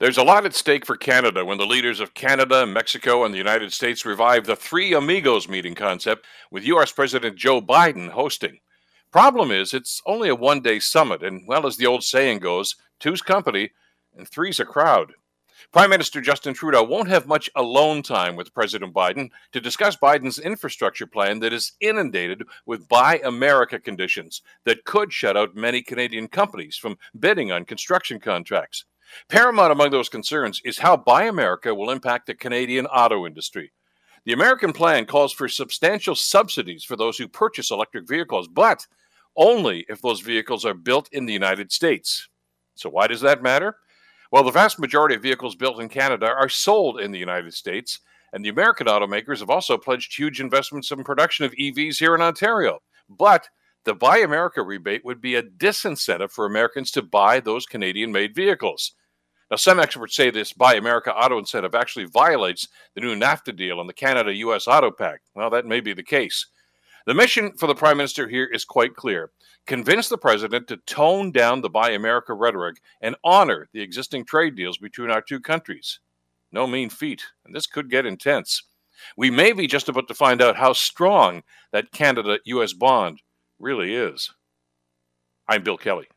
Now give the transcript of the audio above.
There's a lot at stake for Canada when the leaders of Canada, Mexico, and the United States revive the Three Amigos meeting concept with U.S. President Joe Biden hosting. Problem is, it's only a one day summit, and well, as the old saying goes, two's company and three's a crowd. Prime Minister Justin Trudeau won't have much alone time with President Biden to discuss Biden's infrastructure plan that is inundated with Buy America conditions that could shut out many Canadian companies from bidding on construction contracts. Paramount among those concerns is how Buy America will impact the Canadian auto industry. The American plan calls for substantial subsidies for those who purchase electric vehicles, but only if those vehicles are built in the United States. So, why does that matter? Well, the vast majority of vehicles built in Canada are sold in the United States, and the American automakers have also pledged huge investments in production of EVs here in Ontario. But the Buy America rebate would be a disincentive for Americans to buy those Canadian made vehicles. Now, some experts say this Buy America auto incentive actually violates the new NAFTA deal and the Canada US Auto Pact. Well, that may be the case. The mission for the Prime Minister here is quite clear convince the President to tone down the Buy America rhetoric and honor the existing trade deals between our two countries. No mean feat, and this could get intense. We may be just about to find out how strong that Canada US bond really is. I'm Bill Kelly.